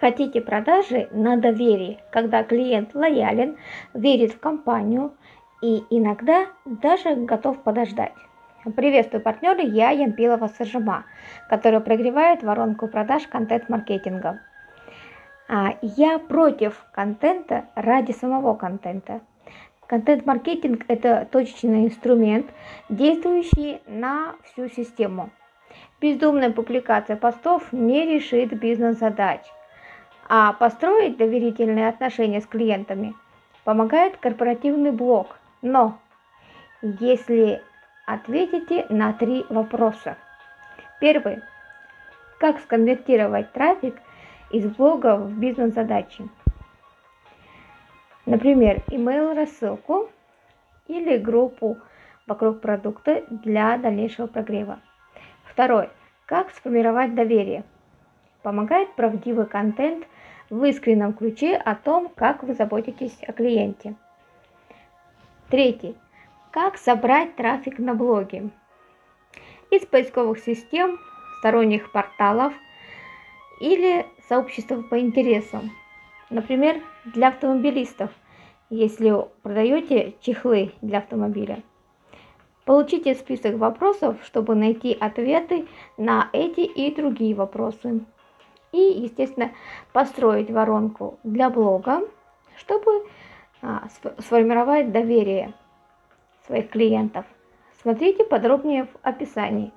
Хотите продажи на доверии, когда клиент лоялен, верит в компанию и иногда даже готов подождать. Приветствую партнеры, я Ямпилова Сажима, которая прогревает воронку продаж контент-маркетинга. Я против контента ради самого контента. Контент-маркетинг – это точечный инструмент, действующий на всю систему. Бездумная публикация постов не решит бизнес-задач, а построить доверительные отношения с клиентами помогает корпоративный блог. Но если ответите на три вопроса. Первый. Как сконвертировать трафик из блога в бизнес-задачи? Например, email рассылку или группу вокруг продукта для дальнейшего прогрева. Второй. Как сформировать доверие? Помогает правдивый контент в искреннем ключе о том, как вы заботитесь о клиенте. Третий. Как собрать трафик на блоге? Из поисковых систем, сторонних порталов или сообществ по интересам. Например, для автомобилистов, если продаете чехлы для автомобиля. Получите список вопросов, чтобы найти ответы на эти и другие вопросы. И, естественно, построить воронку для блога, чтобы а, сформировать доверие своих клиентов. Смотрите подробнее в описании.